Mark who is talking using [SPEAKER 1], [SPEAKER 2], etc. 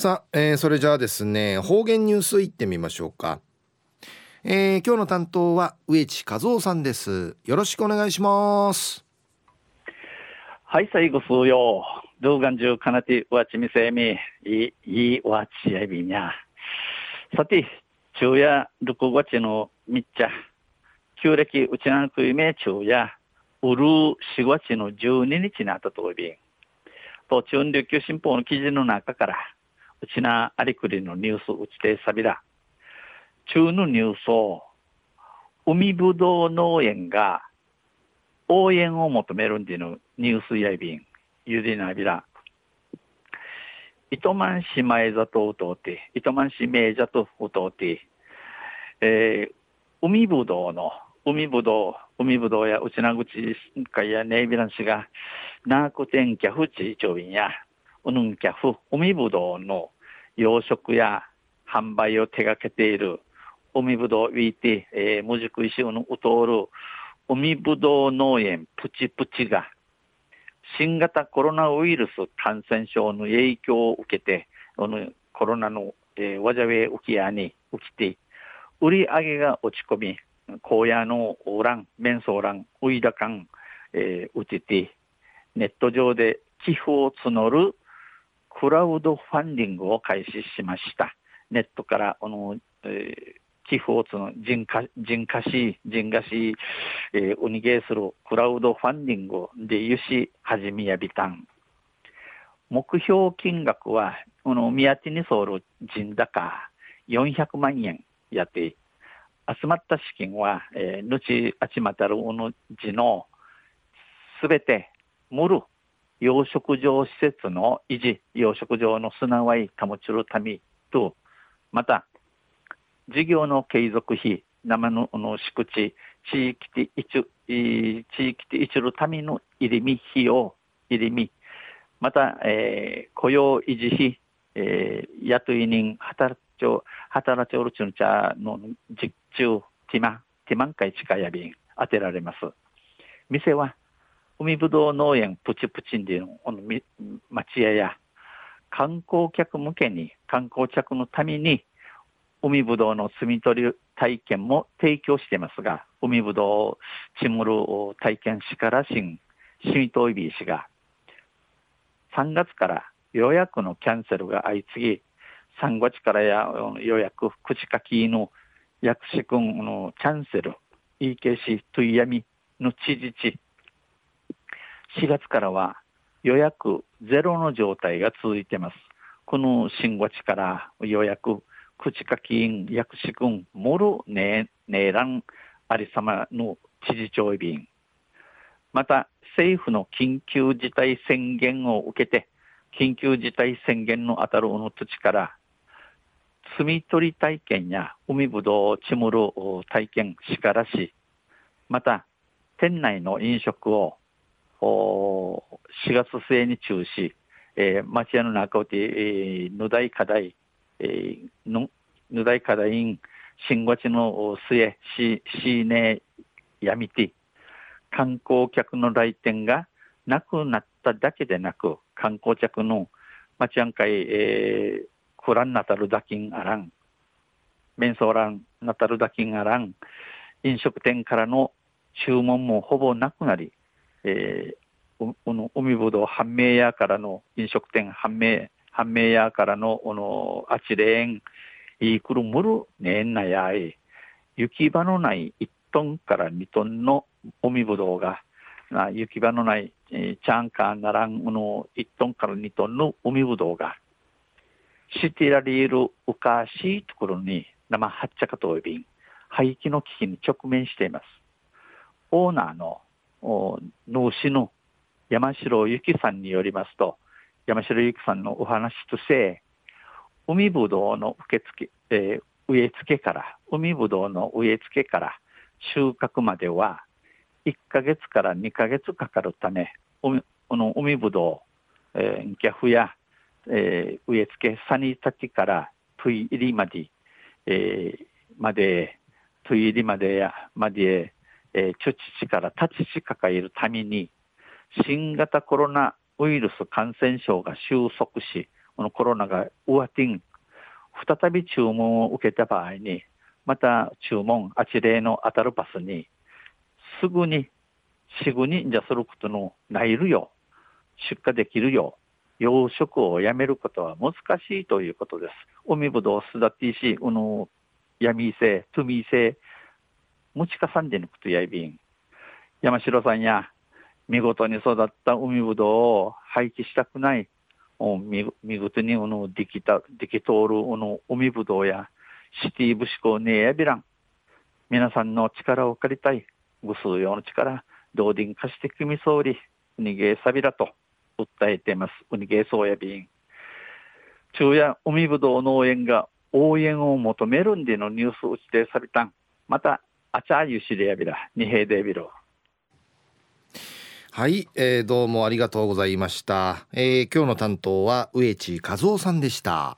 [SPEAKER 1] さあ、えー、それじゃあですね方言ニュースいってみましょうか、えー、今日の担当は植地和夫さんです。よろしくお願いします。
[SPEAKER 2] はい最後数曜動画中かなてわちみせみ。いいわちやびにゃ。さて昼夜6月のみっちゃ旧暦うちなくいめ昼夜。うる4月の12日にあったとおりと中琉球新報の記事の中からちなありくりのニュースうちてさびら。中のニュースを、海ぶどう農園が応援を求めるんでのニュースやいびん、ゆでなびら。糸満市前里を通って、糸満市名里を通って、えー、海ぶどうの、海ぶどう、海ぶどうや内名口会やネイビラン市が、ナークテンキャフチ長便や、ウヌンキャフ、海ぶどうの養殖や販売を手掛けている海ぶどうウィーティ、えー、無宿石のうとおる海ぶどう農園プチプチが新型コロナウイルス感染症の影響を受けて、コロナの、えー、わじゃべ浮きやに起きて、売り上げが落ち込み、荒野のオーラン、メンソーラン、ウイダカン、えー、うちて、ネット上で寄付を募るクラウドファンディングを開始しました。ネットからあの、えー、寄付を募る人化人化し、人化し、えー、おにげするクラウドファンディングでゆし始めやびたん。目標金額は、この宮地に総る人高400万円やって、集まった資金は、えー、ぬちあちまたるおのじのすべて、むる養殖場施設の維持、養殖場の砂わい保ちるためと、また、事業の継続費、生のの敷地、地域で一、地域で一るための入り身費用、入り身、また、えー、雇用維持費、えー、雇い人、働ちょ、働ちょるちゅんちゃの実中、ティマ、ティマン会近やびん、当てられます。店は海ぶどう農園プチプチンでのこの町屋や観光客向けに観光客のために海ぶどうの摘み取り体験も提供していますが、海ぶどうをちむる体験しからしん、しみといびいしが、3月から予約のキャンセルが相次ぎ、3月からや予約、口書きの薬師君のキャンセル、EKC といやみの知事地、4月からは予約ゼロの状態が続いてます。この新語地から予約、口書き員、薬師軍、モルネーランありさまの知事長便。また、政府の緊急事態宣言を受けて、緊急事態宣言の当たるおの土地から、摘み取り体験や海ぶどうちむる体験しからし、また、店内の飲食を4月末に中止、えー、町屋の中で、えー、ぬだい課題、えー、ぬぬだい課題員、新月の末、し、しね、やみて、観光客の来店がなくなっただけでなく、観光客の町やんかい、えー、クランナタルダキンアラン、メンソーランナタルダキンアラン、飲食店からの注文もほぼなくなり、えー、この海ぶどう判明屋からの飲食店判明、判明屋からの、この、あちれん、いくるむるねえんなやい、行き場のない1トンから2トンの海ぶどうが、な行き場のない、えー、チャンカーならん、この1トンから2トンの海ぶどうが、シティラリールうかしいところに生発着といびん、廃棄の危機に直面しています。オーナーの農師の山城由紀さんによりますと、山城由紀さんのお話として、海ぶどうの受付、えー、植え付けから、海ぶどうの植え付けから収穫までは、1ヶ月から2ヶ月かかるため、この海ぶどう、えー、ギャフや、えー、植え付け、サニタチからトイ入りまで、えー、まで、トイ入りまでや、まで、えー、貯地から立ち地抱えるために、新型コロナウイルス感染症が収束し、このコロナが上手ん、再び注文を受けた場合に、また注文、あちれの当たるパスに、すぐに、すぐにじゃすることのないるよ、出荷できるよ、養殖をやめることは難しいということです。海ぶどうすだっていし、この闇性、トゥミ性、持ちかさんでぬくとやいびん。山城さんや、見事に育った海ぶどうを廃棄したくない、見見事にうのできた、でき通るうの海ぶどうや、シティブシコネやビラン。皆さんの力を借りたい、ぐすうようの力、同人化してくみそうり、逃げさびらと訴えています。ウニゲーソーヤビン。昼夜海ぶどう農園が応援を求めるんでのニュースを指定されたん。また、あちゃゆしれやびら、二平でびろ。
[SPEAKER 1] はい、えー、どうもありがとうございました。えー、今日の担当は植地和夫さんでした。